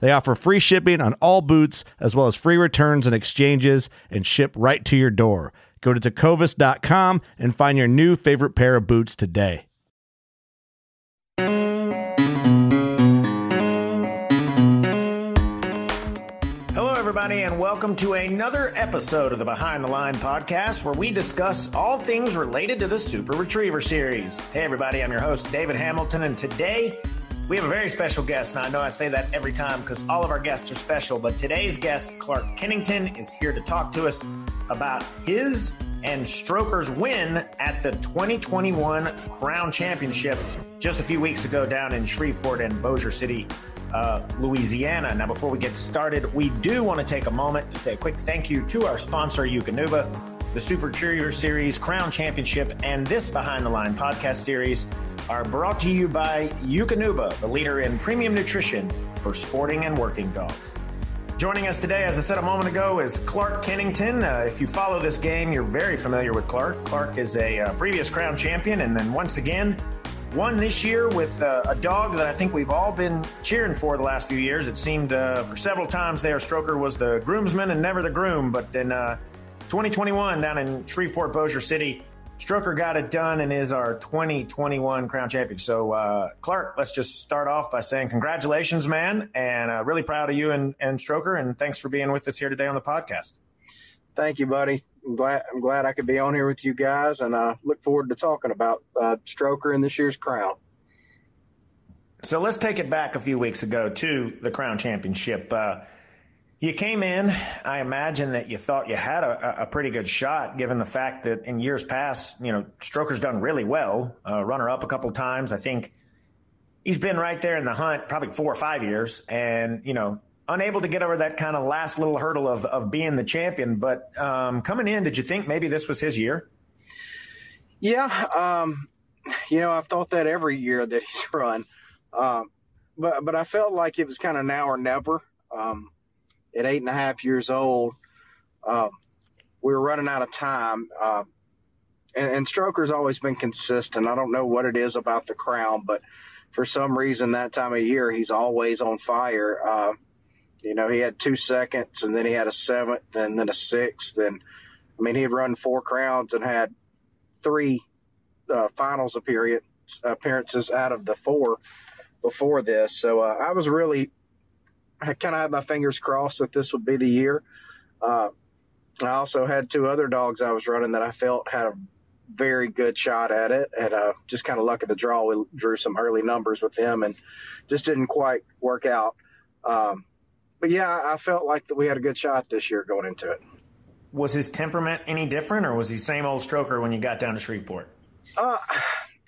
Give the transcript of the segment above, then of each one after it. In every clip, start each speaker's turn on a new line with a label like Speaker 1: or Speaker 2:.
Speaker 1: They offer free shipping on all boots, as well as free returns and exchanges, and ship right to your door. Go to tecovas.com and find your new favorite pair of boots today.
Speaker 2: Hello, everybody, and welcome to another episode of the Behind the Line podcast where we discuss all things related to the Super Retriever series. Hey, everybody, I'm your host, David Hamilton, and today we have a very special guest. Now, I know I say that every time because all of our guests are special, but today's guest, Clark Kennington, is here to talk to us about his and Stroker's win at the 2021 Crown Championship just a few weeks ago down in Shreveport and Bossier City, uh, Louisiana. Now, before we get started, we do want to take a moment to say a quick thank you to our sponsor, Eukanuba, the Super Retriever Series Crown Championship, and this Behind the Line podcast series are brought to you by Eukanuba, the leader in premium nutrition for sporting and working dogs. Joining us today, as I said a moment ago, is Clark Kennington. Uh, if you follow this game, you're very familiar with Clark. Clark is a uh, previous crown champion and then once again won this year with uh, a dog that I think we've all been cheering for the last few years. It seemed uh, for several times there, Stroker was the groomsman and never the groom, but in uh, 2021 down in Shreveport, Bossier City, Stroker got it done and is our 2021 crown champion. So, uh, Clark, let's just start off by saying congratulations, man, and uh, really proud of you and, and Stroker, and thanks for being with us here today on the podcast.
Speaker 3: Thank you, buddy. I'm glad I'm glad I could be on here with you guys, and I look forward to talking about uh, Stroker and this year's crown.
Speaker 2: So let's take it back a few weeks ago to the crown championship. You came in, I imagine that you thought you had a, a, pretty good shot given the fact that in years past, you know, Stroker's done really well, uh, runner up a couple times. I think he's been right there in the hunt probably four or five years and, you know, unable to get over that kind of last little hurdle of, of being the champion. But um, coming in, did you think maybe this was his year?
Speaker 3: Yeah. Um, you know, I've thought that every year that he's run. Um, but, but I felt like it was kind of now or never. Um, at eight and a half years old, um, we were running out of time. Uh, and, and Stroker's always been consistent. I don't know what it is about the crown, but for some reason that time of year he's always on fire. Uh, you know, he had two seconds, and then he had a seventh, and then a sixth, and I mean, he had run four crowns and had three uh, finals appearance, appearances out of the four before this. So uh, I was really I kind of had my fingers crossed that this would be the year. Uh, I also had two other dogs I was running that I felt had a very good shot at it, and uh, just kind of luck of the draw. We drew some early numbers with them, and just didn't quite work out. Um, but yeah, I felt like that we had a good shot this year going into it.
Speaker 2: Was his temperament any different, or was he same old stroker when you got down to Shreveport?
Speaker 3: Uh,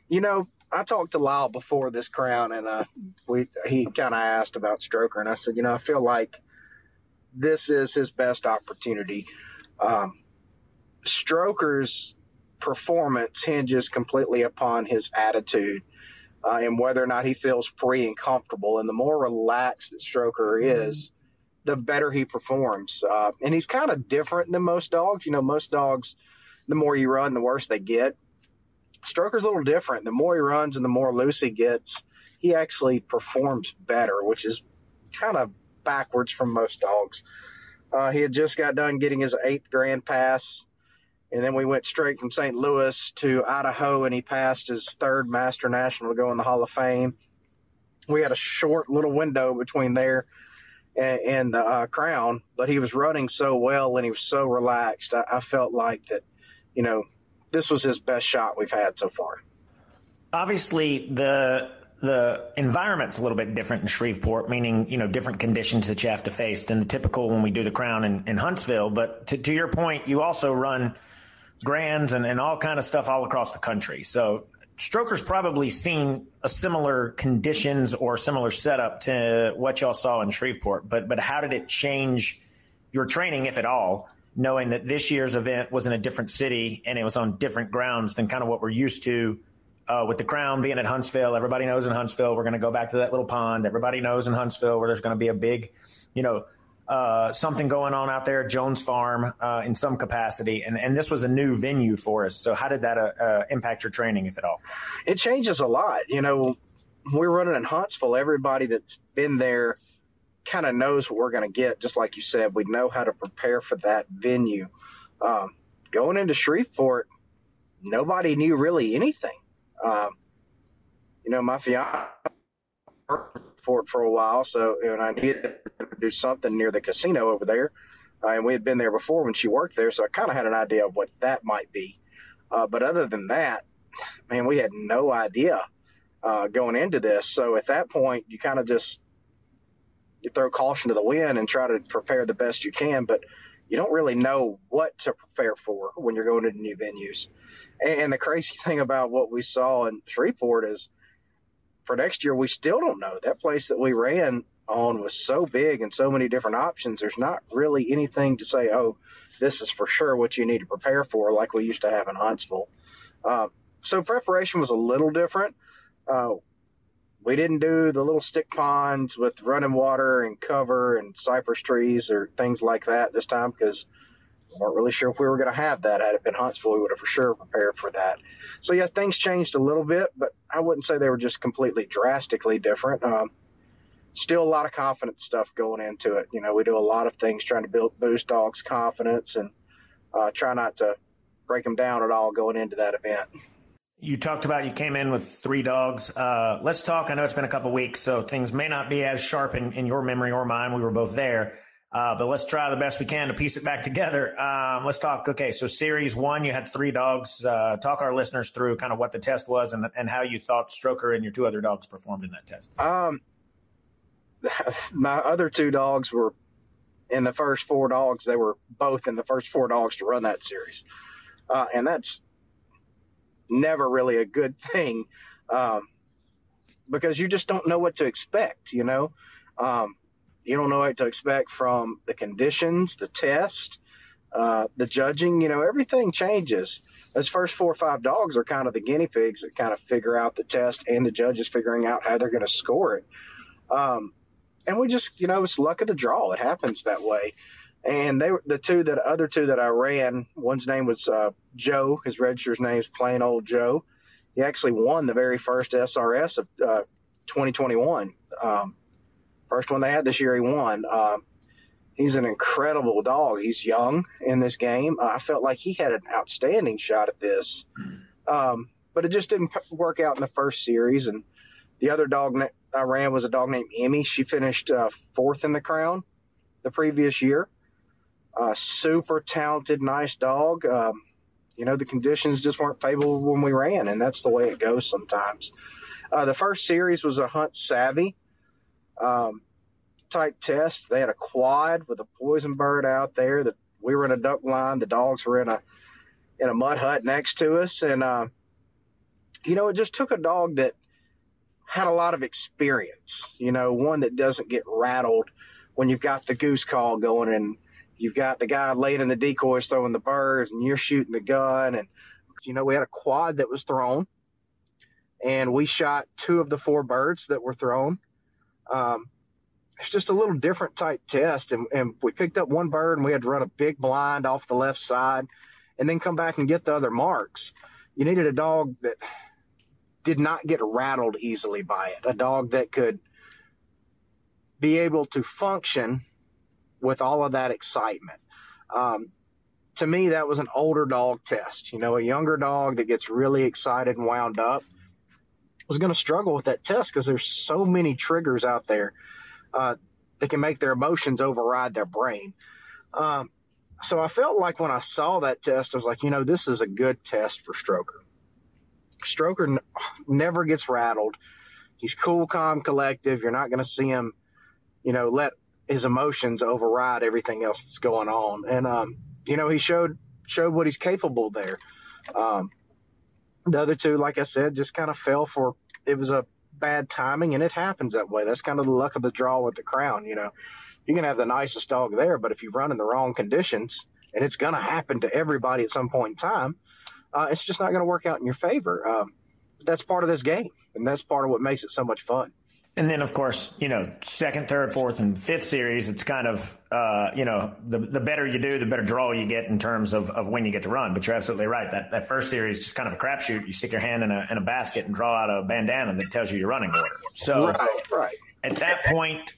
Speaker 3: you know, I talked to Lyle before this crown, and uh, we he kind of asked about Stroker, and I said, you know, I feel like this is his best opportunity. Um, Stroker's performance hinges completely upon his attitude uh, and whether or not he feels free and comfortable. And the more relaxed that Stroker is, the better he performs. Uh, and he's kind of different than most dogs. You know, most dogs, the more you run, the worse they get. Stroker's a little different. The more he runs and the more loose he gets, he actually performs better, which is kind of backwards from most dogs. Uh, he had just got done getting his eighth grand pass, and then we went straight from St. Louis to Idaho, and he passed his third Master National to go in the Hall of Fame. We had a short little window between there and, and the uh, Crown, but he was running so well and he was so relaxed. I, I felt like that, you know, this was his best shot we've had so far.
Speaker 2: Obviously, the the environment's a little bit different in Shreveport, meaning you know different conditions that you have to face than the typical when we do the Crown in, in Huntsville. But to, to your point, you also run grands and, and all kind of stuff all across the country. So Stroker's probably seen a similar conditions or similar setup to what y'all saw in Shreveport. But but how did it change your training, if at all? Knowing that this year's event was in a different city and it was on different grounds than kind of what we're used to uh, with the crown being at Huntsville. Everybody knows in Huntsville, we're going to go back to that little pond. Everybody knows in Huntsville where there's going to be a big, you know, uh, something going on out there, Jones Farm, uh, in some capacity. And, and this was a new venue for us. So, how did that uh, uh, impact your training, if at all?
Speaker 3: It changes a lot. You know, we're running in Huntsville. Everybody that's been there kind of knows what we're going to get. Just like you said, we know how to prepare for that venue. Um, going into Shreveport, nobody knew really anything. Um, you know, my fiance worked for it for a while, so and I knew that we do something near the casino over there, uh, and we had been there before when she worked there, so I kind of had an idea of what that might be. Uh, but other than that, man, we had no idea uh, going into this. So at that point, you kind of just you throw caution to the wind and try to prepare the best you can, but you don't really know what to prepare for when you're going into new venues. And the crazy thing about what we saw in Shreveport is for next year, we still don't know. That place that we ran on was so big and so many different options. There's not really anything to say, oh, this is for sure what you need to prepare for, like we used to have in Huntsville. Uh, so preparation was a little different. Uh, we didn't do the little stick ponds with running water and cover and cypress trees or things like that this time because we weren't really sure if we were going to have that. Had it been Huntsville, we would have for sure prepared for that. So, yeah, things changed a little bit, but I wouldn't say they were just completely drastically different. Um, still a lot of confidence stuff going into it. You know, we do a lot of things trying to build boost dogs' confidence and uh, try not to break them down at all going into that event.
Speaker 2: You talked about you came in with three dogs. Uh, let's talk. I know it's been a couple weeks, so things may not be as sharp in, in your memory or mine. We were both there. Uh, but let's try the best we can to piece it back together. Um, let's talk. Okay, so series one, you had three dogs. Uh, talk our listeners through kind of what the test was and, and how you thought Stroker and your two other dogs performed in that test.
Speaker 3: Um, my other two dogs were in the first four dogs. They were both in the first four dogs to run that series, uh, and that's never really a good thing um, because you just don't know what to expect. You know, um, you don't know what to expect from the conditions, the test, uh, the judging. You know, everything changes. Those first four or five dogs are kind of the guinea pigs that kind of figure out the test, and the judges figuring out how they're going to score it. Um, and we just, you know, it's luck of the draw. It happens that way and they were the two that other two that I ran. One's name was uh, Joe. His register's name is plain old Joe. He actually won the very first SRS of uh, 2021. Um, first one they had this year, he won. Um, he's an incredible dog. He's young in this game. Uh, I felt like he had an outstanding shot at this, um, but it just didn't work out in the first series. And the other dog I ran was a dog named Emmy. She finished uh, fourth in the crown the previous year. Uh, super talented, nice dog. Um, you know, the conditions just weren't favorable when we ran, and that's the way it goes sometimes. Uh, the first series was a hunt savvy um, type test. They had a quad with a poison bird out there. That we were in a duck line. The dogs were in a in a mud hut next to us, and uh, you know, it just took a dog that had a lot of experience. You know, one that doesn't get rattled when you've got the goose call going and you've got the guy laying in the decoys throwing the birds and you're shooting the gun and you know we had a quad that was thrown and we shot two of the four birds that were thrown um, it's just a little different type test. And, and we picked up one bird and we had to run a big blind off the left side and then come back and get the other marks. You needed a dog that did not get rattled easily by it, a dog that could be able to function with all of that excitement. Um, to me, that was an older dog test. You know, a younger dog that gets really excited and wound up was going to struggle with that test because there's so many triggers out there uh, that can make their emotions override their brain. Um, so I felt like when I saw that test, I was like, you know, this is a good test for Stroker. Stroker n- never gets rattled. He's cool, calm, collective. You're not going to see him, you know, let his emotions override everything else that's going on. And um, you know, he showed showed what he's capable there. Um, the other two, like I said, just kind of fell for it was a bad timing, and it happens that way. That's kind of the luck of the draw with the crown. You know, you can have the nicest dog there, but if you run in the wrong conditions, and it's going to happen to everybody at some point in time, uh, it's just not going to work out in your favor. Um, that's part of this game, and that's part of what makes it so much fun.
Speaker 2: And then, of course, you know, second, third, fourth, and fifth series, it's kind of, uh, you know, the, the better you do, the better draw you get in terms of, of when you get to run. But you're absolutely right. That that first series is just kind of a crapshoot. You stick your hand in a, in a basket and draw out a bandana that tells you your running order. So
Speaker 3: right, right.
Speaker 2: at that point,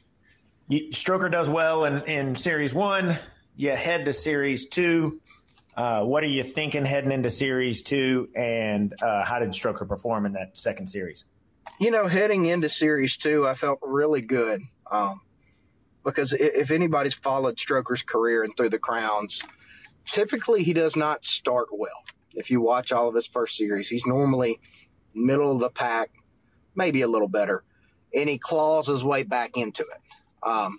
Speaker 2: you, Stroker does well in, in series one. You head to series two. Uh, what are you thinking heading into series two? And uh, how did Stroker perform in that second series?
Speaker 3: You know, heading into series two, I felt really good. Um, because if anybody's followed Stroker's career and through the crowns, typically he does not start well. If you watch all of his first series, he's normally middle of the pack, maybe a little better, and he claws his way back into it. Um,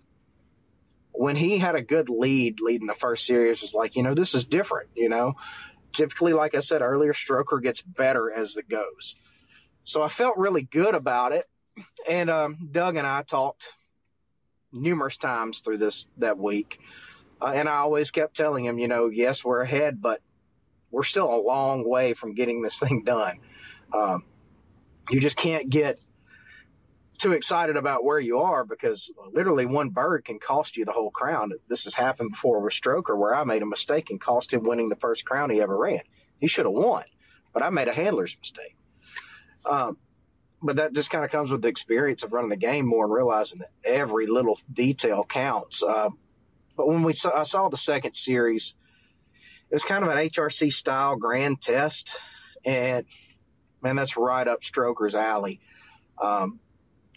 Speaker 3: when he had a good lead leading the first series, was like, you know, this is different. You know, typically, like I said earlier, Stroker gets better as it goes. So I felt really good about it. And um, Doug and I talked numerous times through this that week. Uh, and I always kept telling him, you know, yes, we're ahead, but we're still a long way from getting this thing done. Um, you just can't get too excited about where you are because literally one bird can cost you the whole crown. This has happened before with Stroker where I made a mistake and cost him winning the first crown he ever ran. He should have won, but I made a handler's mistake. Um, but that just kind of comes with the experience of running the game more and realizing that every little detail counts. Uh, but when we saw, I saw the second series, it was kind of an HRC style grand test, and man, that's right up Stroker's alley. Um,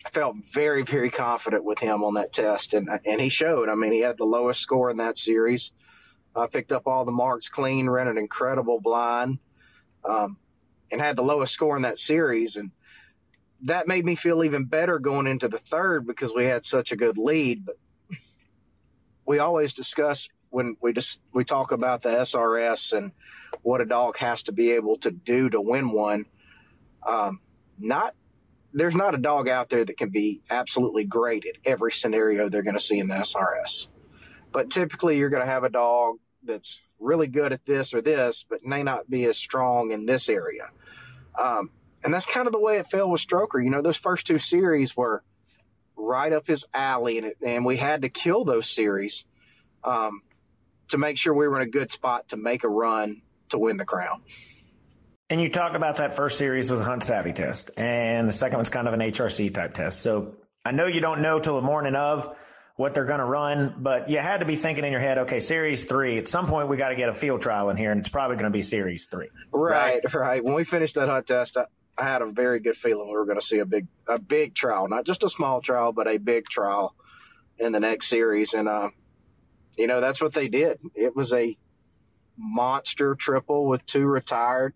Speaker 3: I felt very, very confident with him on that test, and and he showed. I mean, he had the lowest score in that series. I picked up all the marks clean, ran an incredible blind. Um, and had the lowest score in that series. And that made me feel even better going into the third because we had such a good lead. But we always discuss when we just we talk about the SRS and what a dog has to be able to do to win one. Um, not there's not a dog out there that can be absolutely great at every scenario they're going to see in the SRS. But typically, you're going to have a dog that's really good at this or this, but may not be as strong in this area. Um, and that's kind of the way it felt with Stroker. You know, those first two series were right up his alley, and, it, and we had to kill those series um, to make sure we were in a good spot to make a run to win the crown.
Speaker 2: And you talk about that first series was a hunt savvy test, and the second one's kind of an HRC type test. So I know you don't know till the morning of what they're going to run, but you had to be thinking in your head, okay, series three, at some point we got to get a field trial in here, and it's probably going to be series three.
Speaker 3: Right, right. right. When we finished that hunt test, I, I had a very good feeling we were going to see a big, a big trial, not just a small trial, but a big trial in the next series. And, uh, you know, that's what they did. It was a monster triple with two retired,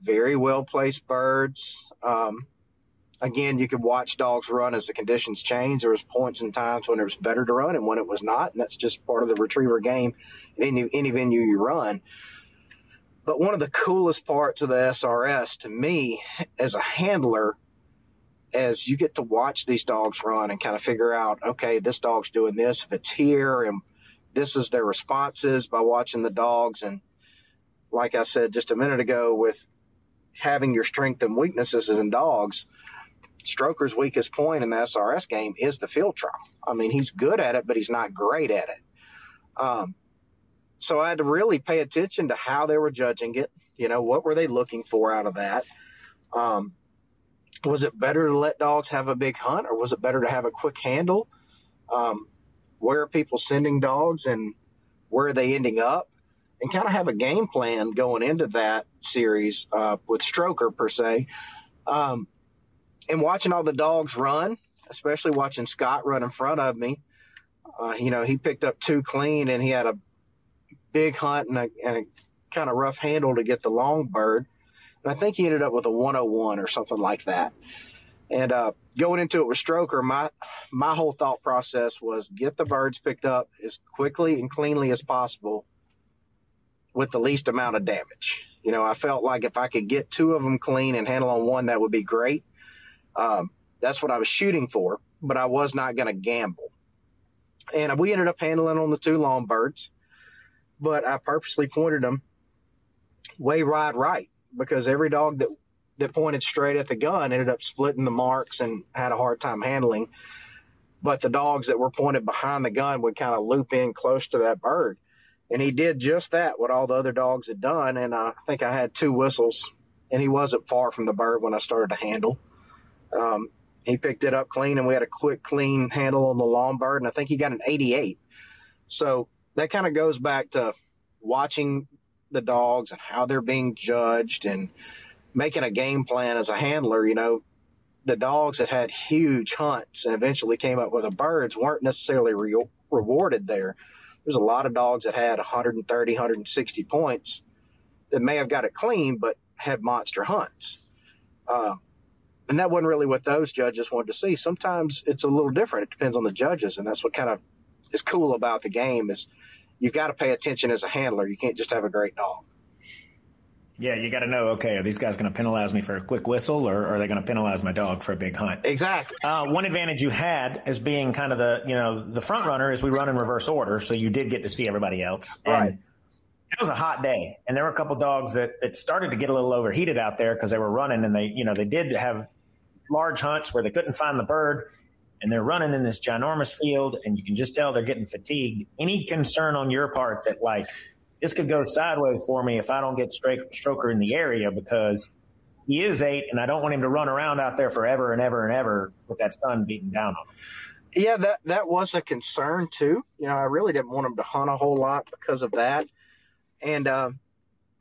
Speaker 3: very well placed birds. Um, again, you could watch dogs run as the conditions change. There was points and times when it was better to run and when it was not, and that's just part of the retriever game in any, any venue you run. But one of the coolest parts of the SRS to me as a handler as you get to watch these dogs run and kind of figure out, okay, this dog's doing this if it's here, and this is their responses by watching the dogs. And like I said just a minute ago, with having your strength and weaknesses in dogs, Stroker's weakest point in the SRS game is the field trial. I mean, he's good at it, but he's not great at it. Um, so I had to really pay attention to how they were judging it. You know, what were they looking for out of that? Um, was it better to let dogs have a big hunt, or was it better to have a quick handle? Um, where are people sending dogs, and where are they ending up? And kind of have a game plan going into that series uh, with Stroker per se. Um, and watching all the dogs run, especially watching Scott run in front of me, uh, you know, he picked up two clean and he had a big hunt and a, a kind of rough handle to get the long bird. And I think he ended up with a 101 or something like that. And uh, going into it with Stroker, my my whole thought process was get the birds picked up as quickly and cleanly as possible with the least amount of damage. You know, I felt like if I could get two of them clean and handle on one, that would be great. Um, that's what I was shooting for, but I was not going to gamble. And we ended up handling on the two long birds, but I purposely pointed them way right, right, because every dog that that pointed straight at the gun ended up splitting the marks and had a hard time handling. But the dogs that were pointed behind the gun would kind of loop in close to that bird. And he did just that, what all the other dogs had done. And I think I had two whistles, and he wasn't far from the bird when I started to handle. Um, he picked it up clean, and we had a quick, clean handle on the long bird, and I think he got an 88. So that kind of goes back to watching the dogs and how they're being judged and making a game plan as a handler. You know, the dogs that had huge hunts and eventually came up with the birds weren't necessarily re- rewarded there. There's a lot of dogs that had 130, 160 points that may have got it clean, but had monster hunts. Uh, and that wasn't really what those judges wanted to see. Sometimes it's a little different. It depends on the judges, and that's what kind of is cool about the game is you've got to pay attention as a handler. You can't just have a great dog.
Speaker 2: Yeah, you got to know. Okay, are these guys going to penalize me for a quick whistle, or are they going to penalize my dog for a big hunt?
Speaker 3: Exactly.
Speaker 2: Uh, one advantage you had as being kind of the you know the front runner is we run in reverse order, so you did get to see everybody else.
Speaker 3: And right.
Speaker 2: It was a hot day, and there were a couple dogs that, that started to get a little overheated out there because they were running, and they you know they did have large hunts where they couldn't find the bird, and they're running in this ginormous field, and you can just tell they're getting fatigued. Any concern on your part that like this could go sideways for me if I don't get straight Stroker in the area because he is eight, and I don't want him to run around out there forever and ever and ever with that sun beating down on him.
Speaker 3: Yeah, that that was a concern too. You know, I really didn't want him to hunt a whole lot because of that, and uh,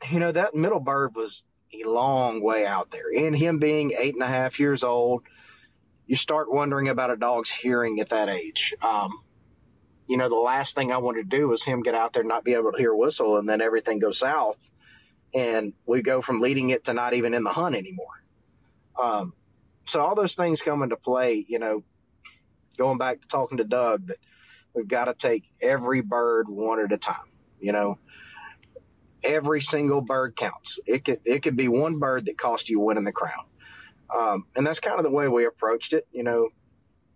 Speaker 3: you know that middle bird was a long way out there, and him being eight and a half years old, you start wondering about a dog's hearing at that age. Um, you know, the last thing I wanted to do was him get out there and not be able to hear a whistle, and then everything goes south, and we go from leading it to not even in the hunt anymore. Um, so all those things come into play. You know, going back to talking to Doug, that we've got to take every bird one at a time. You know, every single bird counts. It could it could be one bird that cost you winning the crown. Um, and that's kind of the way we approached it. You know,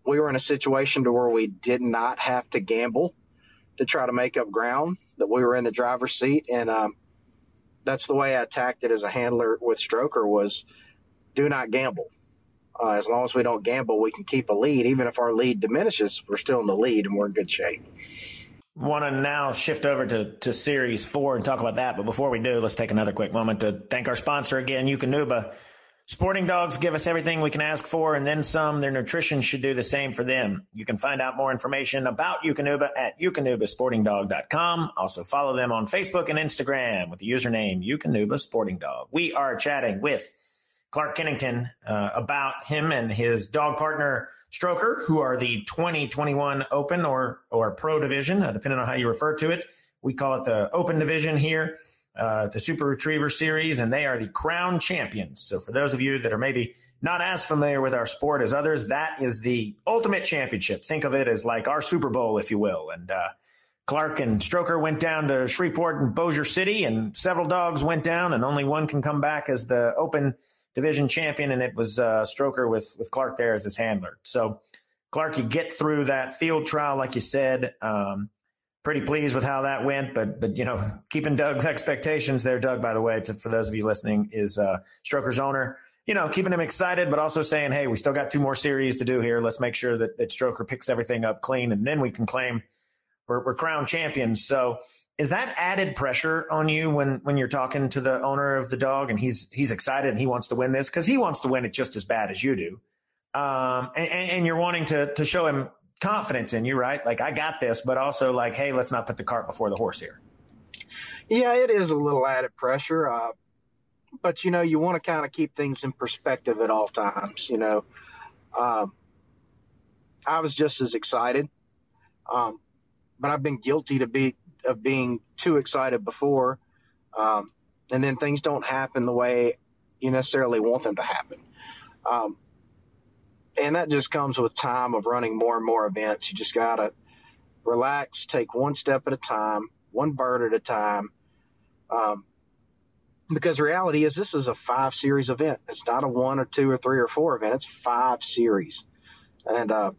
Speaker 3: we were in a situation to where we did not have to gamble to try to make up ground, that we were in the driver's seat. And um, that's the way I attacked it as a handler with Stroker was do not gamble. Uh, as long as we don't gamble, we can keep a lead. Even if our lead diminishes, we're still in the lead and we're in good shape.
Speaker 2: Want to now shift over to, to Series 4 and talk about that. But before we do, let's take another quick moment to thank our sponsor again, Eukanuba. Sporting dogs give us everything we can ask for and then some. Their nutrition should do the same for them. You can find out more information about Eukanuba at eukanubasportingdog.com. Also follow them on Facebook and Instagram with the username Eukanuba Sporting Dog. We are chatting with Clark Kennington uh, about him and his dog partner Stroker, who are the 2021 Open or or Pro Division, uh, depending on how you refer to it. We call it the Open Division here uh, the Super Retriever Series, and they are the crown champions. So, for those of you that are maybe not as familiar with our sport as others, that is the ultimate championship. Think of it as like our Super Bowl, if you will. And uh, Clark and Stroker went down to Shreveport and Bossier City, and several dogs went down, and only one can come back as the Open Division champion, and it was uh, Stroker with with Clark there as his handler. So. Clark, you get through that field trial, like you said. Um, pretty pleased with how that went. But but you know, keeping Doug's expectations there, Doug. By the way, to, for those of you listening, is uh, Stroker's owner you know, keeping him excited, but also saying, hey, we still got two more series to do here. Let's make sure that, that Stroker picks everything up clean, and then we can claim we're, we're crown champions. So is that added pressure on you when when you're talking to the owner of the dog and he's he's excited and he wants to win this because he wants to win it just as bad as you do, um, and, and you're wanting to to show him confidence in you, right? Like I got this, but also like, hey, let's not put the cart before the horse here.
Speaker 3: Yeah, it is a little added pressure, uh, but you know, you want to kind of keep things in perspective at all times. You know, um, I was just as excited, um, but I've been guilty to be of being too excited before, um, and then things don't happen the way you necessarily want them to happen. Um, and that just comes with time of running more and more events. You just gotta relax, take one step at a time, one bird at a time. Um, because reality is this is a five series event. It's not a one or two or three or four event. It's five series, and uh,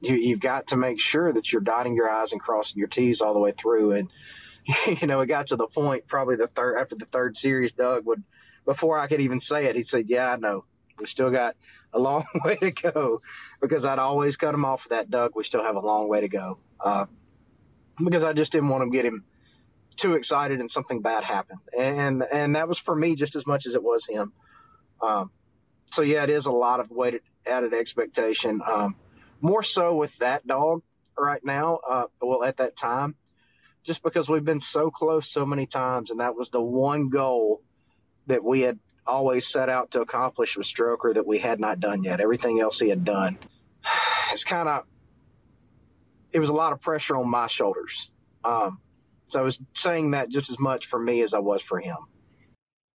Speaker 3: you, you've got to make sure that you're dotting your i's and crossing your t's all the way through. And you know, it got to the point probably the third after the third series, Doug would before I could even say it, he'd say, "Yeah, I know. We still got a long way to go," because I'd always cut him off of that, Doug. We still have a long way to go, uh, because I just didn't want to get him too excited and something bad happened, and and that was for me just as much as it was him. Um, so yeah, it is a lot of weighted added expectation. Um, more so with that dog right now. Uh, well, at that time, just because we've been so close so many times, and that was the one goal that we had always set out to accomplish with Stroker that we had not done yet. Everything else he had done. It's kind of it was a lot of pressure on my shoulders. Um, so I was saying that just as much for me as I was for him.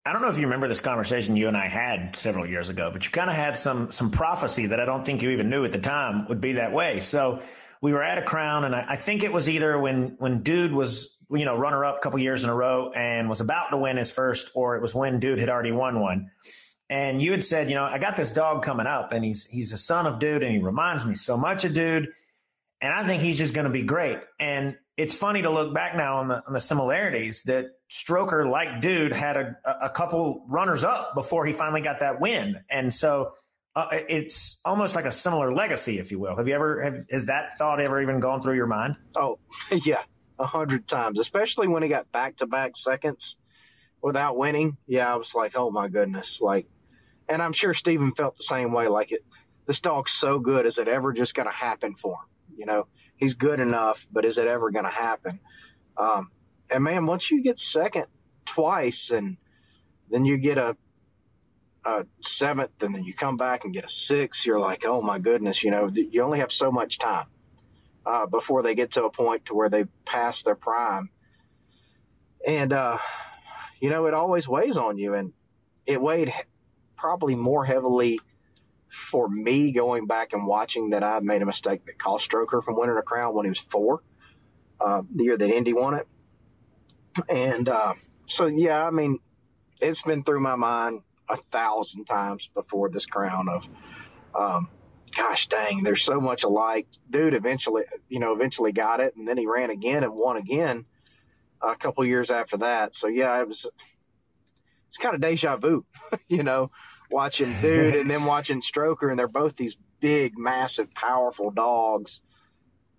Speaker 2: I don't know if you remember this conversation you and I had several years ago, but you kind of had some some prophecy that I don't think you even knew at the time would be that way. So we were at a crown, and I, I think it was either when when Dude was you know runner up a couple years in a row and was about to win his first, or it was when Dude had already won one. And you had said, you know, I got this dog coming up, and he's he's a son of Dude, and he reminds me so much of Dude, and I think he's just going to be great. And it's funny to look back now on the, on the similarities that Stroker, like Dude, had a, a couple runners up before he finally got that win, and so uh, it's almost like a similar legacy, if you will. Have you ever have, has that thought ever even gone through your mind?
Speaker 3: Oh, yeah, a hundred times, especially when he got back to back seconds without winning. Yeah, I was like, oh my goodness, like, and I'm sure Steven felt the same way. Like it, this dog's so good. Is it ever just going to happen for him? You know, he's good enough, but is it ever going to happen? Um, and man, once you get second twice and then you get a, a seventh and then you come back and get a six, you're like, oh my goodness, you know, you only have so much time uh, before they get to a point to where they pass their prime. And, uh, you know, it always weighs on you. And it weighed probably more heavily for me going back and watching that I made a mistake that cost Stroker from winning a crown when he was four, uh, the year that Indy won it. And uh, so, yeah, I mean, it's been through my mind a thousand times before this crown of, um, gosh dang, there's so much alike. Dude eventually, you know, eventually got it, and then he ran again and won again a couple years after that. So yeah, it was it's kind of deja vu, you know, watching Dude and then watching Stroker, and they're both these big, massive, powerful dogs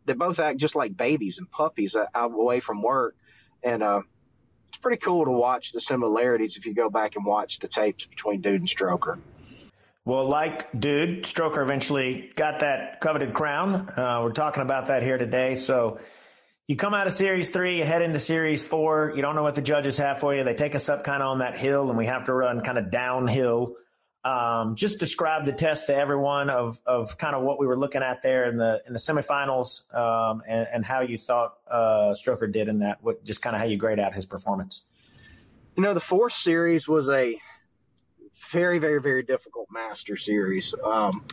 Speaker 3: that both act just like babies and puppies uh, away from work. And uh, it's pretty cool to watch the similarities if you go back and watch the tapes between Dude and Stroker.
Speaker 2: Well, like Dude, Stroker eventually got that coveted crown. Uh, we're talking about that here today. So you come out of series three, you head into series four. You don't know what the judges have for you. They take us up kind of on that hill, and we have to run kind of downhill. Um, just describe the test to everyone of of kind of what we were looking at there in the in the semifinals, um, and, and, how you thought uh, Stroker did in that. What, just kind of how you grade out his performance.
Speaker 3: You know, the fourth series was a very, very, very difficult master series. Um,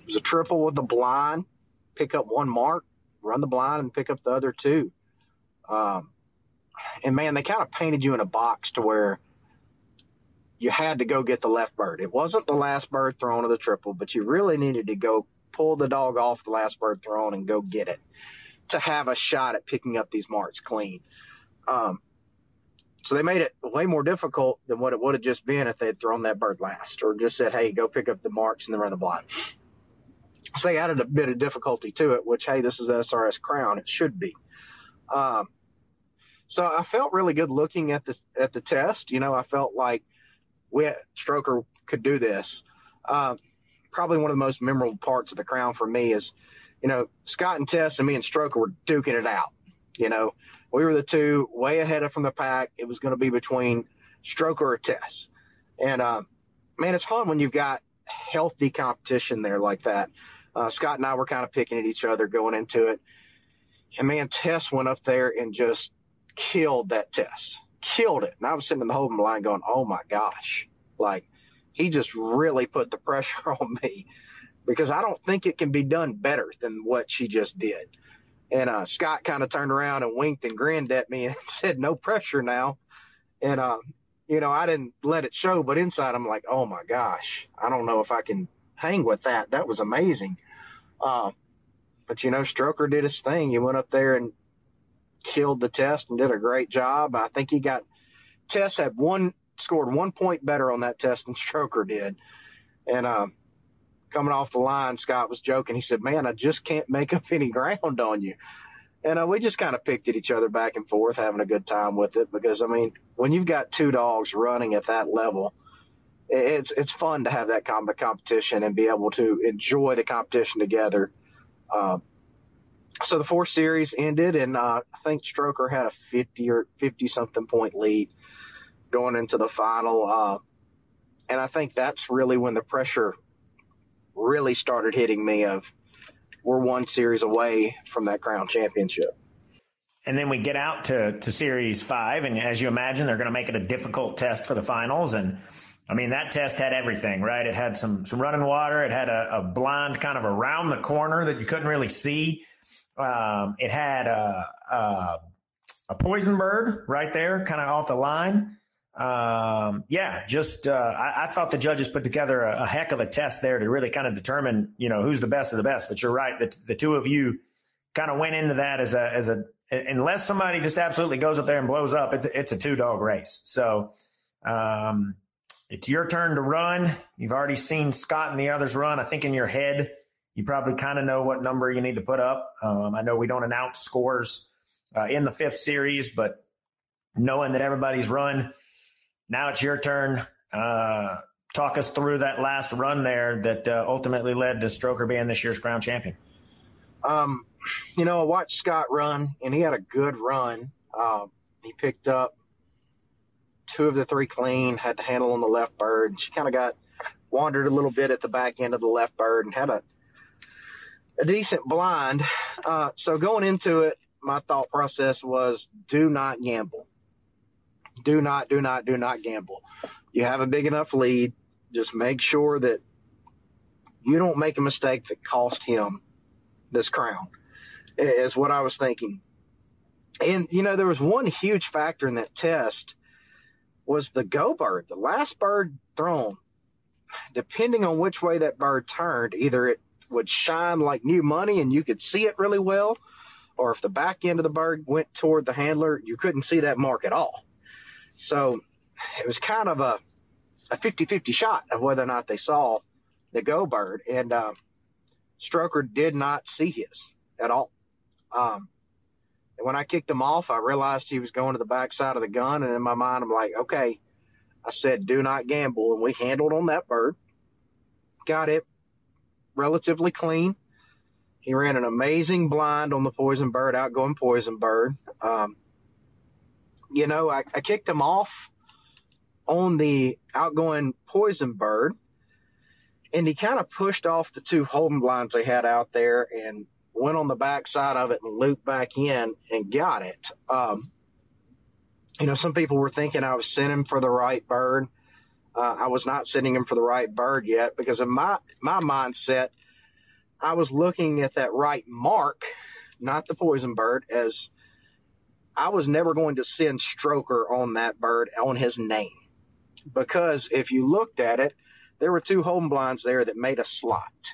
Speaker 3: it was a triple with the blind, pick up one mark, run the blind, and pick up the other two. Um, and man, they kind of painted you in a box to where you had to go get the left bird. It wasn't the last bird thrown of the triple, but you really needed to go pull the dog off the last bird thrown and go get it to have a shot at picking up these marks clean. Um, so they made it way more difficult than what it would have just been if they had thrown that bird last or just said, hey, go pick up the marks and then run the blind. So they added a bit of difficulty to it, which, hey, this is the SRS crown. It should be. Um, so I felt really good looking at the at the test. You know, I felt like we Stroker could do this. Uh, probably one of the most memorable parts of the crown for me is, you know, Scott and Tess and me and Stroker were duking it out. You know, we were the two way ahead of from the pack. It was going to be between Stroker or Tess. And uh, man, it's fun when you've got healthy competition there like that. Uh, Scott and I were kind of picking at each other going into it. And man, Tess went up there and just killed that test, killed it. And I was sitting in the holding line going, oh my gosh, like he just really put the pressure on me because I don't think it can be done better than what she just did. And uh, Scott kind of turned around and winked and grinned at me and said, no pressure now. And, uh, you know, I didn't let it show, but inside I'm like, oh my gosh, I don't know if I can hang with that. That was amazing. Uh, but, you know, Stroker did his thing. He went up there and killed the test and did a great job. I think he got Tess had one scored one point better on that test than Stroker did. And uh, coming off the line, Scott was joking. He said, "Man, I just can't make up any ground on you." And uh, we just kind of picked at each other back and forth, having a good time with it. Because I mean, when you've got two dogs running at that level, it's it's fun to have that kind of competition and be able to enjoy the competition together. Uh, so the fourth series ended, and uh, I think Stroker had a 50 or 50 something point lead going into the final. Uh, and I think that's really when the pressure really started hitting me of we're one series away from that crown championship.
Speaker 2: And then we get out to, to series five. And as you imagine, they're going to make it a difficult test for the finals. And I mean, that test had everything, right? It had some, some running water. It had a, a blind kind of around the corner that you couldn't really see. Um, it had a, a, a, poison bird right there, kind of off the line. Um, yeah, just uh, I, I, thought the judges put together a, a, heck of a test there to really kind of determine, you know, who's the best of the best. But you're right that the two of you kind of went into that as a as a unless somebody just absolutely goes up there and blows up, it, it's a two dog race. So. Um, it's your turn to run. You've already seen Scott and the others run. I think in your head, you probably kind of know what number you need to put up. Um, I know we don't announce scores uh, in the fifth series, but knowing that everybody's run, now it's your turn. Uh, talk us through that last run there that uh, ultimately led to Stroker being this year's crown champion.
Speaker 3: Um, you know, I watched Scott run, and he had a good run. Um, he picked up two of the three clean, had the handle on the left bird. She kind of got wandered a little bit at the back end of the left bird and had a a decent blind. Uh, so going into it, my thought process was do not gamble. Do not, do not, do not gamble. You have a big enough lead. Just make sure that you don't make a mistake that cost him this crown, is what I was thinking. And, you know, there was one huge factor in that test was the go bird, the last bird thrown. Depending on which way that bird turned, either it would shine like new money and you could see it really well. Or if the back end of the bird went toward the handler, you couldn't see that mark at all. So it was kind of a, a 50 50 shot of whether or not they saw the go bird. And uh, Stroker did not see his at all. Um, and when I kicked him off, I realized he was going to the back side of the gun. And in my mind, I'm like, okay, I said, do not gamble. And we handled on that bird, got it relatively clean. He ran an amazing blind on the poison bird, outgoing poison bird. Um, you know, I, I kicked him off on the outgoing poison bird, and he kind of pushed off the two holding blinds they had out there and went on the back side of it and looped back in and got it. Um, you know, some people were thinking I was sending for the right bird. Uh, I was not sending him for the right bird yet because in my my mindset, I was looking at that right mark, not the poison bird, as I was never going to send Stroker on that bird on his name. Because if you looked at it, there were two home blinds there that made a slot.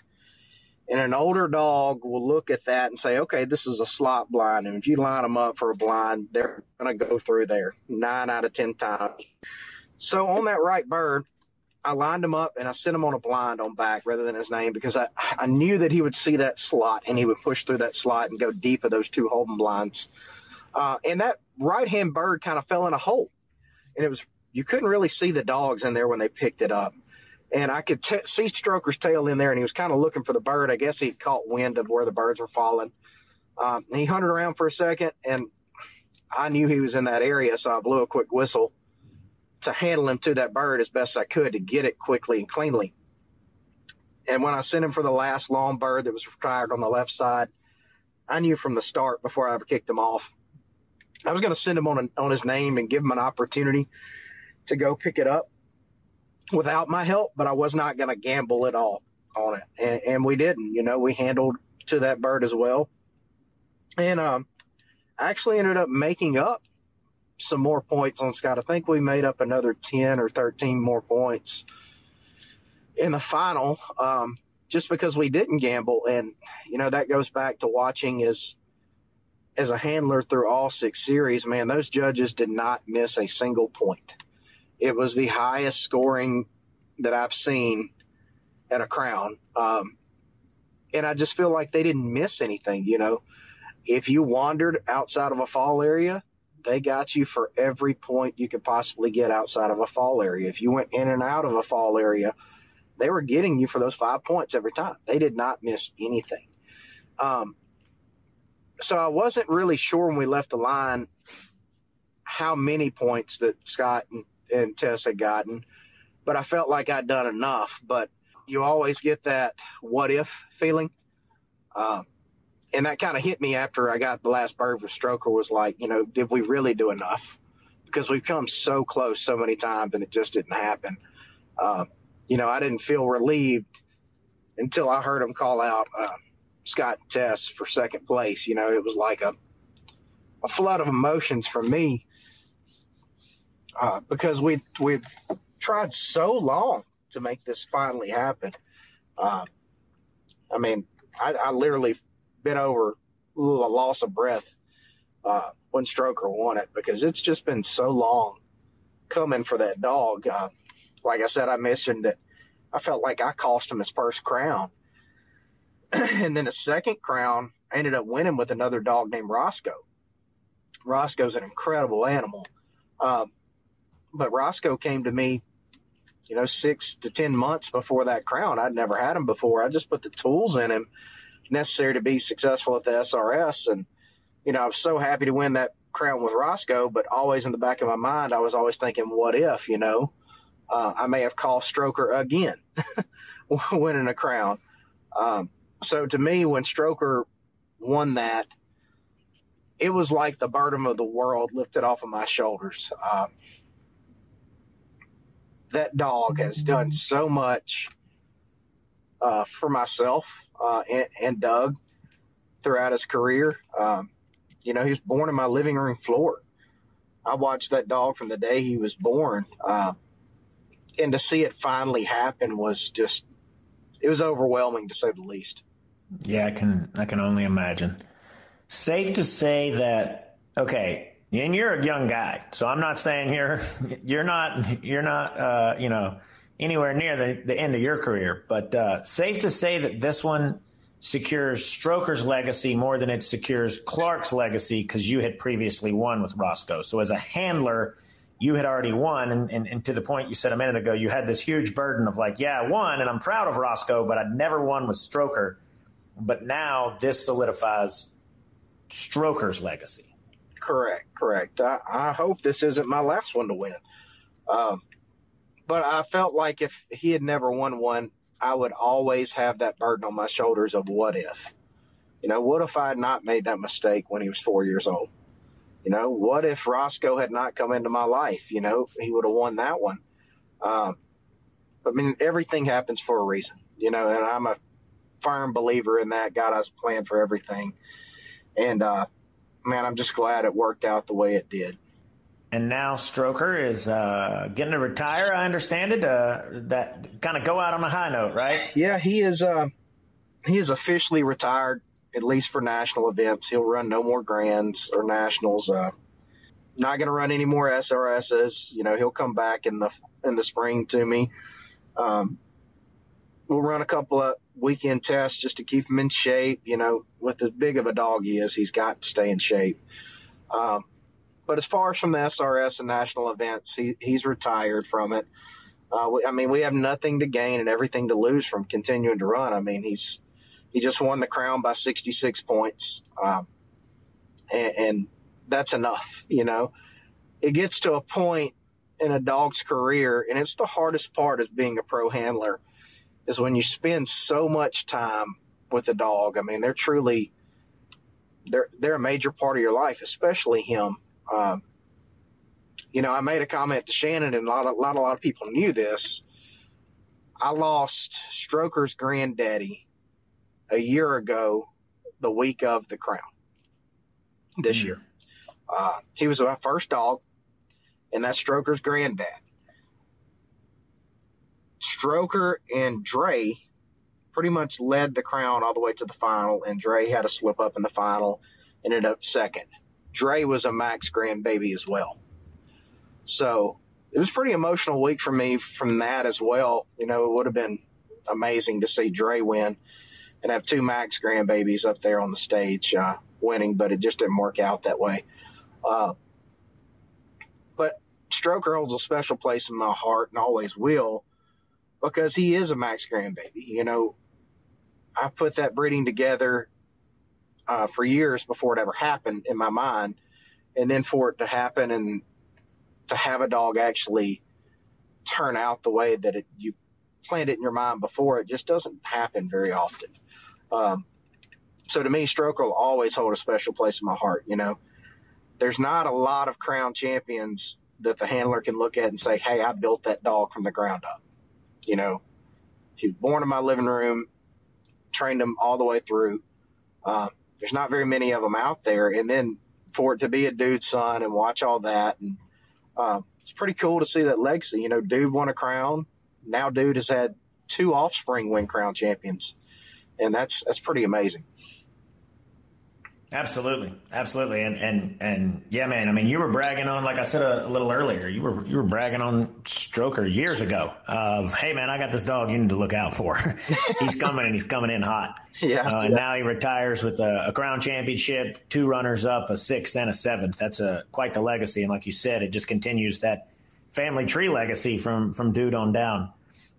Speaker 3: And an older dog will look at that and say, okay, this is a slot blind. And if you line them up for a blind, they're going to go through there nine out of 10 times. So on that right bird, I lined him up and I sent him on a blind on back rather than his name because I, I knew that he would see that slot and he would push through that slot and go deep of those two holding blinds. Uh, and that right hand bird kind of fell in a hole. And it was, you couldn't really see the dogs in there when they picked it up and I could t- see Stroker's tail in there, and he was kind of looking for the bird. I guess he caught wind of where the birds were falling. Um, he hunted around for a second, and I knew he was in that area, so I blew a quick whistle to handle him to that bird as best I could to get it quickly and cleanly. And when I sent him for the last long bird that was retired on the left side, I knew from the start before I ever kicked him off, I was going to send him on on his name and give him an opportunity to go pick it up without my help, but I was not going to gamble at all on it. And, and, we didn't, you know, we handled to that bird as well. And um, I actually ended up making up some more points on Scott. I think we made up another 10 or 13 more points in the final um, just because we didn't gamble. And, you know, that goes back to watching as, as a handler through all six series, man, those judges did not miss a single point. It was the highest scoring that I've seen at a crown. Um, and I just feel like they didn't miss anything. You know, if you wandered outside of a fall area, they got you for every point you could possibly get outside of a fall area. If you went in and out of a fall area, they were getting you for those five points every time. They did not miss anything. Um, so I wasn't really sure when we left the line how many points that Scott and and Tess had gotten, but I felt like I'd done enough. But you always get that what if feeling. Uh, and that kind of hit me after I got the last bird with Stroker was like, you know, did we really do enough? Because we've come so close so many times and it just didn't happen. Uh, you know, I didn't feel relieved until I heard him call out uh, Scott Tess for second place. You know, it was like a, a flood of emotions for me uh, because we we tried so long to make this finally happen. Uh, I mean, I, I, literally over a loss of breath uh, when Stroker won it because it's just been so long coming for that dog. Uh, like I said, I mentioned that I felt like I cost him his first crown. and then a second crown, I ended up winning with another dog named Roscoe. Roscoe's an incredible animal. Um, but Roscoe came to me, you know, six to 10 months before that crown. I'd never had him before. I just put the tools in him necessary to be successful at the SRS. And, you know, I was so happy to win that crown with Roscoe, but always in the back of my mind, I was always thinking, what if, you know, uh, I may have called Stroker again winning a crown. Um, so to me, when Stroker won that, it was like the burden of the world lifted off of my shoulders. Um, that dog has done so much uh, for myself uh, and, and, Doug throughout his career. Um, you know, he was born in my living room floor. I watched that dog from the day he was born. Uh, and to see it finally happen was just, it was overwhelming to say the least.
Speaker 2: Yeah, I can, I can only imagine. Safe to say that, okay, and you're a young guy, so I'm not saying you're you're not you're not uh, you know anywhere near the, the end of your career, but uh, safe to say that this one secures Stroker's legacy more than it secures Clark's legacy because you had previously won with Roscoe. So as a handler, you had already won, and, and, and to the point you said a minute ago, you had this huge burden of like, yeah, I won, and I'm proud of Roscoe, but I'd never won with Stroker. But now this solidifies Stroker's legacy.
Speaker 3: Correct, correct. I, I hope this isn't my last one to win. Um, but I felt like if he had never won one, I would always have that burden on my shoulders of what if. You know, what if I had not made that mistake when he was four years old? You know, what if Roscoe had not come into my life? You know, he would have won that one. Um, I mean, everything happens for a reason, you know, and I'm a firm believer in that. God has a plan for everything. And, uh, man, I'm just glad it worked out the way it did.
Speaker 2: And now Stroker is uh, getting to retire. I understand it. Uh, that kind of go out on a high note, right?
Speaker 3: Yeah, he is. Uh, he is officially retired, at least for national events. He'll run no more grands or nationals. Uh, not going to run any more SRSs. You know, he'll come back in the in the spring to me. Um, we'll run a couple of weekend tests just to keep him in shape. You know, with as big of a dog he is, he's got to stay in shape. Um, but as far as from the SRS and national events, he, he's retired from it. Uh, we, I mean, we have nothing to gain and everything to lose from continuing to run. I mean, he's he just won the crown by 66 points, um, and, and that's enough. You know, it gets to a point in a dog's career, and it's the hardest part of being a pro handler is when you spend so much time with a dog. I mean, they're truly they're they're a major part of your life, especially him. Um, you know, I made a comment to Shannon, and a lot, of, a lot, a lot of people knew this. I lost Stroker's granddaddy a year ago, the week of the crown this mm. year. Uh, he was my first dog, and that's Stroker's granddad. Stroker and Dre pretty much led the crown all the way to the final, and Dre had a slip up in the final, ended up second. Dre was a Max grandbaby as well. So it was pretty emotional week for me from that as well. You know, it would have been amazing to see Dre win and have two Max grandbabies up there on the stage uh, winning, but it just didn't work out that way. Uh, but Stroker holds a special place in my heart and always will because he is a Max grandbaby. You know, I put that breeding together uh, for years before it ever happened in my mind, and then for it to happen and to have a dog actually turn out the way that it, you planned it in your mind before, it just doesn't happen very often. Um, so to me, Stroker will always hold a special place in my heart. You know, there's not a lot of crown champions that the handler can look at and say, "Hey, I built that dog from the ground up." You know, he was born in my living room, trained him all the way through. Um, there's not very many of them out there, and then for it to be a dude's son and watch all that, and um, it's pretty cool to see that legacy. You know, dude won a crown. Now, dude has had two offspring win crown champions, and that's that's pretty amazing.
Speaker 2: Absolutely, absolutely, and and and yeah, man. I mean, you were bragging on, like I said a, a, little earlier, you were you were bragging on Stroker years ago of, hey, man, I got this dog you need to look out for. he's coming and he's coming in hot.
Speaker 3: Yeah,
Speaker 2: uh, and yeah. now he retires with a, a, crown championship, two runners up, a sixth and a seventh. That's a quite the legacy, and like you said, it just continues that family tree legacy from from dude on down.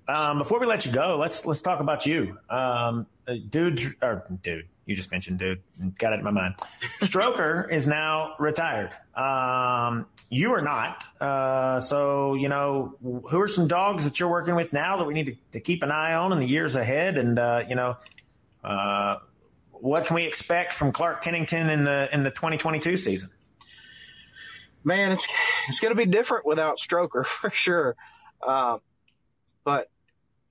Speaker 2: Um, before we let you go, let's let's talk about you, um, uh, dude, or dude you just mentioned, dude. Got it in my mind. Stroker is now retired. Um, you are not. Uh, so, you know, who are some dogs that you're working with now that we need to, to keep an eye on in the years ahead? And, uh, you know, uh, what can we expect from Clark Kennington in the in the 2022 season?
Speaker 3: Man, it's it's going to be different without Stroker for sure. Uh, but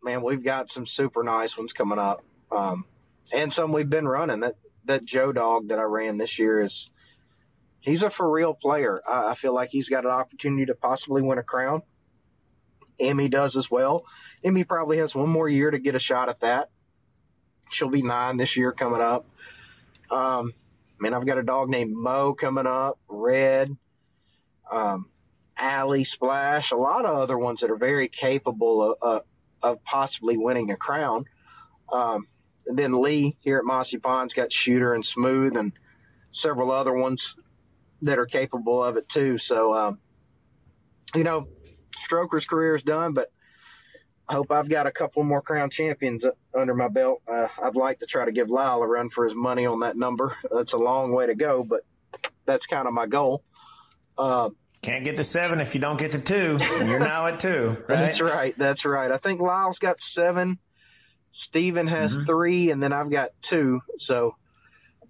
Speaker 3: man, we've got some super nice ones coming up. Um, and some we've been running. That that Joe dog that I ran this year is he's a for real player. I, I feel like he's got an opportunity to possibly win a crown. Emmy does as well. Emmy probably has one more year to get a shot at that. She'll be nine this year coming up. Um, man, I've got a dog named Mo coming up, Red, um, Alley, Splash, a lot of other ones that are very capable of, of possibly winning a crown. Um, then Lee here at Mossy Pond's got Shooter and Smooth and several other ones that are capable of it too. So, um, you know, Stroker's career is done, but I hope I've got a couple more crown champions under my belt. Uh, I'd like to try to give Lyle a run for his money on that number. That's a long way to go, but that's kind of my goal.
Speaker 2: Uh, Can't get to seven if you don't get to two, you're now at two. Right?
Speaker 3: That's right. That's right. I think Lyle's got seven. Steven has mm-hmm. three, and then I've got two. So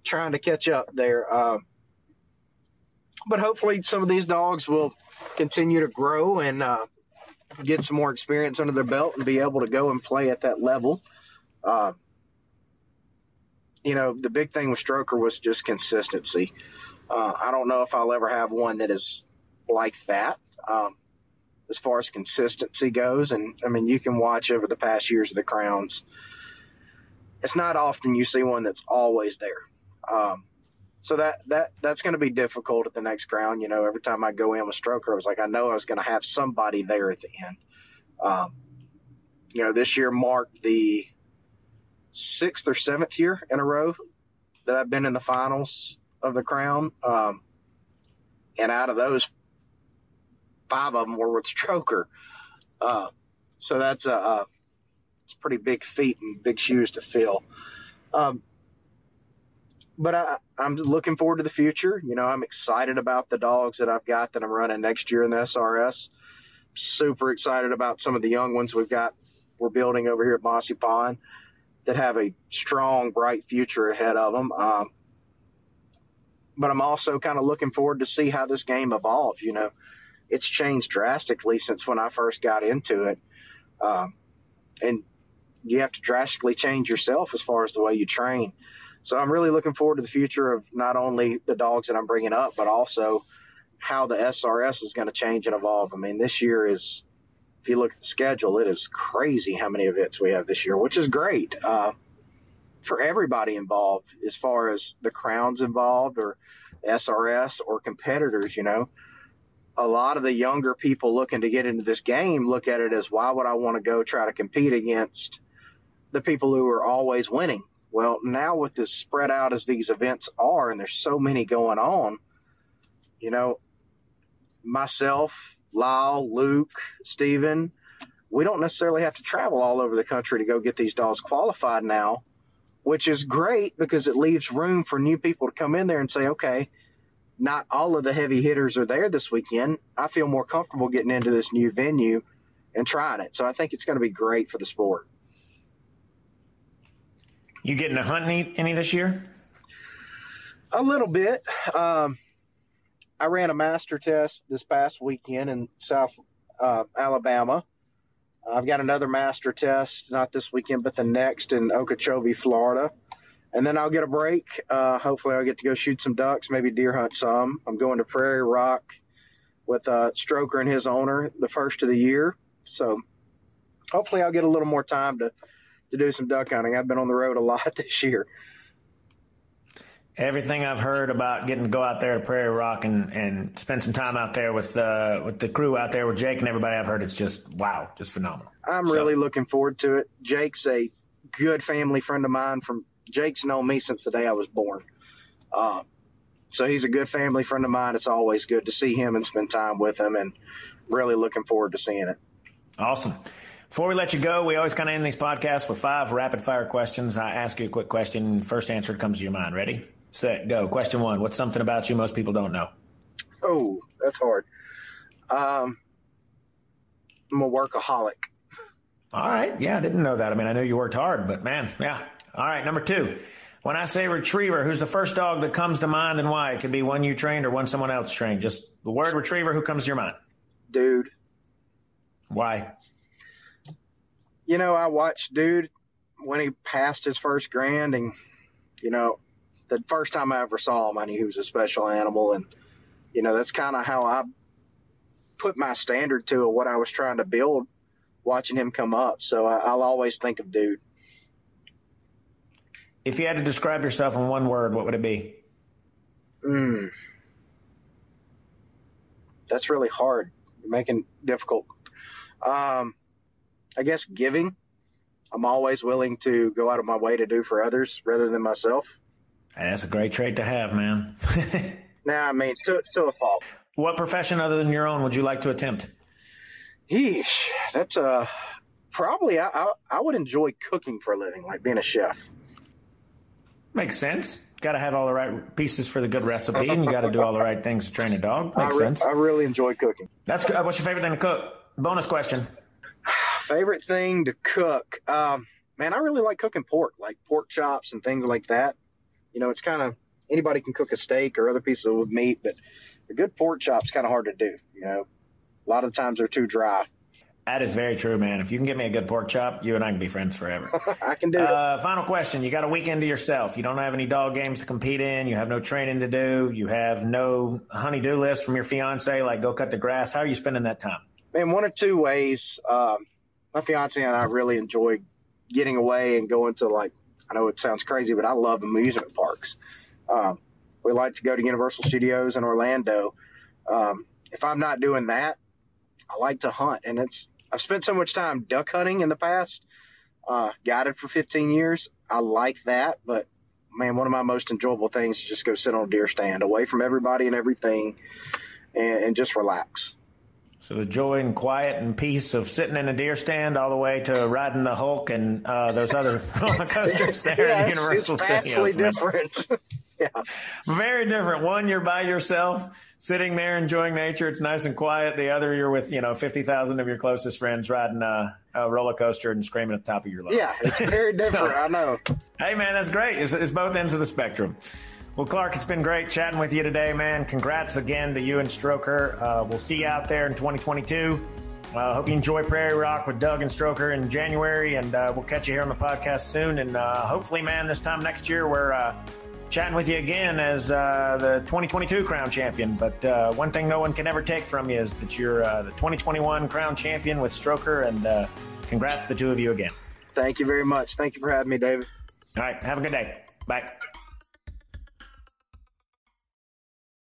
Speaker 3: trying to catch up there. Uh, but hopefully, some of these dogs will continue to grow and uh, get some more experience under their belt and be able to go and play at that level. Uh, you know, the big thing with Stroker was just consistency. Uh, I don't know if I'll ever have one that is like that. Um, as far as consistency goes. And I mean, you can watch over the past years of the Crowns. it's not often you see one that's always there. Um, so that that that's going to be difficult at the next ground. You know, every time I go in with Stroker, I was like, I know I was going to have somebody there at the end. Um, you know, this year marked the sixth or seventh year in a row that I've been in the finals of the Crown, um, and out of those, five of them were with Stroker. Uh, so that's a, a it's pretty big feat and big shoes to fill. Um, but I, I'm looking forward to the future. You know, I'm excited about the dogs that I've got that I'm running next year in the SRS. Super excited about some of the young ones we've got we're building over here at Mossy Pond that have a strong, bright future ahead of them. Um, but I'm also kind of looking forward to see how this game evolves. You know, it's changed drastically since when I first got into it, um, and you have to drastically change yourself as far as the way you train. So I'm really looking forward to the future of not only the dogs that I'm bringing up, but also how the SRS is going to change and evolve. I mean, this year is, if you look at the schedule, it is crazy how many events we have this year, which is great uh, for everybody involved, as far as the crowns involved or SRS or competitors. You know, a lot of the younger people looking to get into this game look at it as, why would I want to go try to compete against the people who are always winning? Well, now with this spread out as these events are, and there's so many going on, you know, myself, Lyle, Luke, Steven, we don't necessarily have to travel all over the country to go get these dogs qualified now, which is great because it leaves room for new people to come in there and say, okay, not all of the heavy hitters are there this weekend. I feel more comfortable getting into this new venue and trying it. So I think it's going to be great for the sport.
Speaker 2: You getting to hunt any, any this year?
Speaker 3: A little bit. Um, I ran a master test this past weekend in South uh, Alabama. I've got another master test, not this weekend, but the next in Okeechobee, Florida. And then I'll get a break. Uh, hopefully, I'll get to go shoot some ducks, maybe deer hunt some. I'm going to Prairie Rock with uh, Stroker and his owner the first of the year. So hopefully, I'll get a little more time to to do some duck hunting. I've been on the road a lot this year.
Speaker 2: Everything I've heard about getting to go out there to Prairie Rock and, and spend some time out there with uh, with the crew out there with Jake and everybody, I've heard it's just wow, just phenomenal.
Speaker 3: I'm so. really looking forward to it. Jake's a good family friend of mine. From Jake's known me since the day I was born. Uh, so he's a good family friend of mine. It's always good to see him and spend time with him, and really looking forward to seeing it.
Speaker 2: Awesome. Before we let you go, we always kind of end these podcasts with five rapid fire questions. I ask you a quick question. First answer comes to your mind. Ready? Set, go. Question one What's something about you most people don't know?
Speaker 3: Oh, that's hard. Um, I'm a workaholic.
Speaker 2: All right. Yeah, I didn't know that. I mean, I knew you worked hard, but man, yeah. All right. Number two. When I say retriever, who's the first dog that comes to mind and why? It could be one you trained or one someone else trained. Just the word retriever, who comes to your mind?
Speaker 3: Dude.
Speaker 2: Why?
Speaker 3: you know, I watched dude when he passed his first grand, and you know, the first time I ever saw him, I knew he was a special animal, and you know, that's kind of how I put my standard to what I was trying to build, watching him come up. So I, will always think of dude.
Speaker 2: If you had to describe yourself in one word, what would it be?
Speaker 3: Hmm. That's really hard. You're making difficult. Um, I guess giving. I'm always willing to go out of my way to do for others rather than myself.
Speaker 2: That's a great trait to have, man.
Speaker 3: nah, I mean, to, to a fault.
Speaker 2: What profession other than your own would you like to attempt?
Speaker 3: Yeesh, that's a uh, probably I, I, I would enjoy cooking for a living, like being a chef.
Speaker 2: Makes sense. Got to have all the right pieces for the good recipe, and you got to do all the right things to train a dog. Makes
Speaker 3: I
Speaker 2: re- sense.
Speaker 3: I really enjoy cooking.
Speaker 2: That's good. What's your favorite thing to cook? Bonus question.
Speaker 3: Favorite thing to cook? Um, man, I really like cooking pork, like pork chops and things like that. You know, it's kind of anybody can cook a steak or other pieces of meat, but a good pork chop's kind of hard to do. You know, a lot of the times they're too dry.
Speaker 2: That is very true, man. If you can get me a good pork chop, you and I can be friends forever.
Speaker 3: I can do
Speaker 2: uh, it. Final question. You got a weekend to yourself. You don't have any dog games to compete in. You have no training to do. You have no honey-do list from your fiance, like go cut the grass. How are you spending that time?
Speaker 3: Man, one or two ways. Um, my fiance and I really enjoy getting away and going to like I know it sounds crazy, but I love amusement parks. Um, we like to go to Universal Studios in Orlando. Um, if I'm not doing that, I like to hunt, and it's I've spent so much time duck hunting in the past. Uh, guided for 15 years. I like that, but man, one of my most enjoyable things is just go sit on a deer stand, away from everybody and everything, and, and just relax.
Speaker 2: So the joy and quiet and peace of sitting in a deer stand, all the way to riding the Hulk and uh, those other roller coasters there
Speaker 3: yeah,
Speaker 2: in
Speaker 3: it's,
Speaker 2: Universal
Speaker 3: it's vastly
Speaker 2: Studios.
Speaker 3: different. yeah,
Speaker 2: Very different. One, you're by yourself, sitting there enjoying nature. It's nice and quiet. The other, you're with you know fifty thousand of your closest friends riding a, a, roller coaster and screaming at the top of your lungs.
Speaker 3: Yeah, it's very different. so, I know.
Speaker 2: Hey man, that's great. It's, it's both ends of the spectrum. Well, Clark, it's been great chatting with you today, man. Congrats again to you and Stroker. Uh, we'll see you out there in 2022. Uh, hope you enjoy Prairie Rock with Doug and Stroker in January, and uh, we'll catch you here on the podcast soon. And uh, hopefully, man, this time next year we're uh, chatting with you again as uh, the 2022 Crown Champion. But uh, one thing no one can ever take from you is that you're the 2021 Crown Champion with Stroker, and congrats to the two of you again.
Speaker 3: Thank you very much. Thank you for having me, David.
Speaker 2: All right, have a good day. Bye.